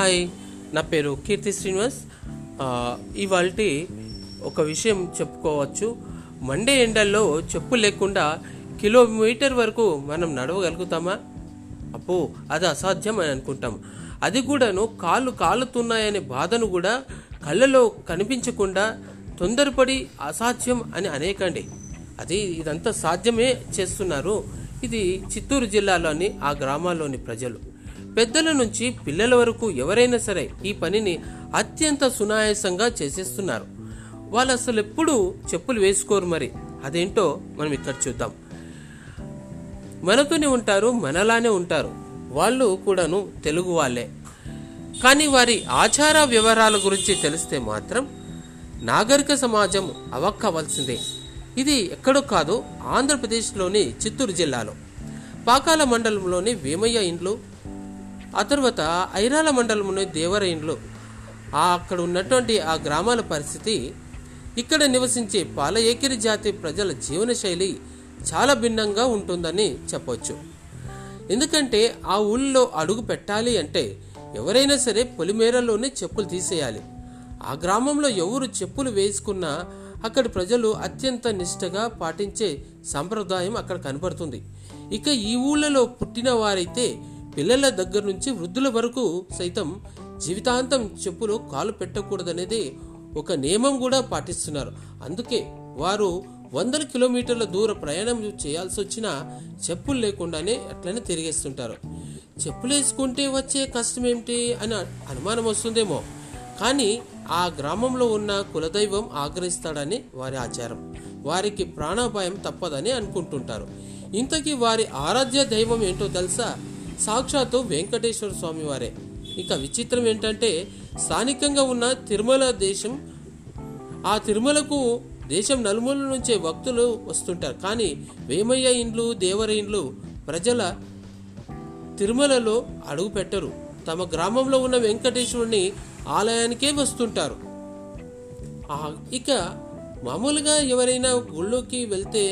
Hi నా పేరు కీర్తి శ్రీనివాస్. ఇవాళ ఒక విషయం చెప్పుకోవచ్చు. మండే ఎండల్లో చెప్పు లేకుండా కిలోమీటర్ వరకు మనం నడవగలుగుతామా? అప్పు అది అసాధ్యం అని అనుకుంటాం. అది కూడాను కాళ్ళు కాలుతున్నాయనే బాధను కూడా కళ్ళలో కనిపించకుండా తొందరపడి అసాధ్యం అని అనేకండి. అది ఇదంతా సాధ్యమే చేస్తున్నారు. ఇది చిత్తూరు జిల్లాలోని ఆ గ్రామాల్లోని ప్రజలు. పెద్దల నుంచి పిల్లల వరకు ఎవరైనా సరే ఈ పనిని అత్యంత సునాయాసంగా చేసేస్తున్నారు. వాళ్ళు అసలు ఎప్పుడు చెప్పులు వేసుకోరు మరి. అదేంటో మనం ఇక్కడ చూద్దాం. మనతోనే ఉంటారు మనలానే ఉంటారు. వాళ్ళు కూడాను తెలుగు వాళ్ళే. కానీ వారి ఆచార వ్యవహారాల గురించి తెలిస్తే మాత్రం నాగరిక సమాజం అవక్కవలసిందే. ఇది ఎక్కడో కాదు ఆంధ్రప్రదేశ్లోని చిత్తూరు జిల్లాలో. పాకాల మండలంలోని వేమయ్య ఇండ్లు ఆ తర్వాత ఐరాల మండలంలోని దేవర ఇండ్లు అక్కడ ఉన్నటువంటి ఆ గ్రామాల పరిస్థితి ఇక్కడ నివసించే పాల ఏకిరి జాతి ప్రజల జీవనశైలి చాలా భిన్నంగా ఉంటుందని చెప్పవచ్చు ఎందుకంటే ఆ ఊళ్ళో అడుగు పెట్టాలి అంటే ఎవరైనా సరే పొలిమేరలోనే చెప్పులు తీసేయాలి. ఆ గ్రామంలో ఎవరు చెప్పులు వేసుకున్నా అక్కడ ప్రజలు అత్యంత నిష్టగా పాటించే సంప్రదాయం అక్కడ కనబడుతుంది. ఇక ఈ ఊళ్ళలో పుట్టిన వారైతే పిల్లల దగ్గర నుంచి వృద్ధుల వరకు సైతం జీవితాంతం చెప్పులు కాలు పెట్టకూడదనేది ఒక నియమం కూడా పాటిస్తున్నారు. అందుకే వారు వందల కిలోమీటర్ల దూర ప్రయాణం చేయాల్సి వచ్చినా చెప్పులు లేకుండానే అట్లనే తిరిగేస్తుంటారు. చెప్పులు వేసుకుంటే వచ్చే కష్టం ఏమిటి అని అనుమానం వస్తుందేమో. కానీ ఆ గ్రామంలో ఉన్న కులదైవం ఆగ్రహిస్తాడని వారి ఆచారం. వారికి ప్రాణాపాయం తప్పదని అనుకుంటుంటారు. ఇంతకీ వారి ఆరాధ్య దైవం ఏంటో తెలుసా? సాక్షాత్తు వెంకటేశ్వర స్వామి వారే. ఇక విచిత్రం ఏంటంటే స్థానికంగా ఉన్న తిరుమల దేశం ఆ తిరుమలకు దేశం నలుమూల నుంచే భక్తులు వస్తుంటారు. కానీ వేమయ్య ఇండ్లు దేవర ఇండ్లు ప్రజల తిరుమలలో అడుగు పెట్టరు. తమ గ్రామంలో ఉన్న వెంకటేశ్వరుని ఆలయానికే వస్తుంటారు. ఇక మామూలుగా ఎవరైనా గుళ్ళోకి వెళ్తే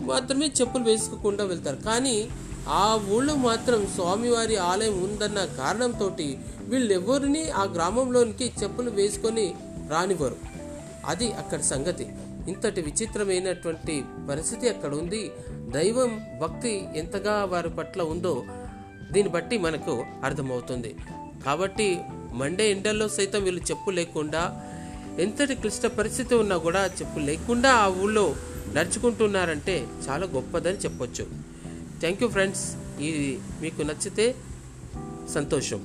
మాత్రమే చెప్పులు వేసుకోకుండా వెళ్తారు. కానీ ఆ ఊళ్ళో మాత్రం స్వామివారి ఆలయం ఉందన్న కారణంతో వీళ్ళెవరిని ఆ గ్రామంలోనికి చెప్పులు వేసుకొని రానివ్వరు. అది అక్కడ సంగతి. ఇంతటి విచిత్రమైనటువంటి పరిస్థితి అక్కడ ఉంది. దైవం భక్తి ఎంతగా వారి పట్ల ఉందో దీన్ని బట్టి మనకు అర్థమవుతుంది. కాబట్టి మండే ఎండల్లో సైతం వీళ్ళు చెప్పు లేకుండా ఎంతటి క్లిష్ట పరిస్థితి ఉన్నా కూడా చెప్పు లేకుండా ఆ ఊళ్ళో నడుచుకుంటున్నారంటే చాలా గొప్పదని చెప్పొచ్చు. థ్యాంక్ యూ ఫ్రెండ్స్ ఇది మీకు నచ్చితే సంతోషం.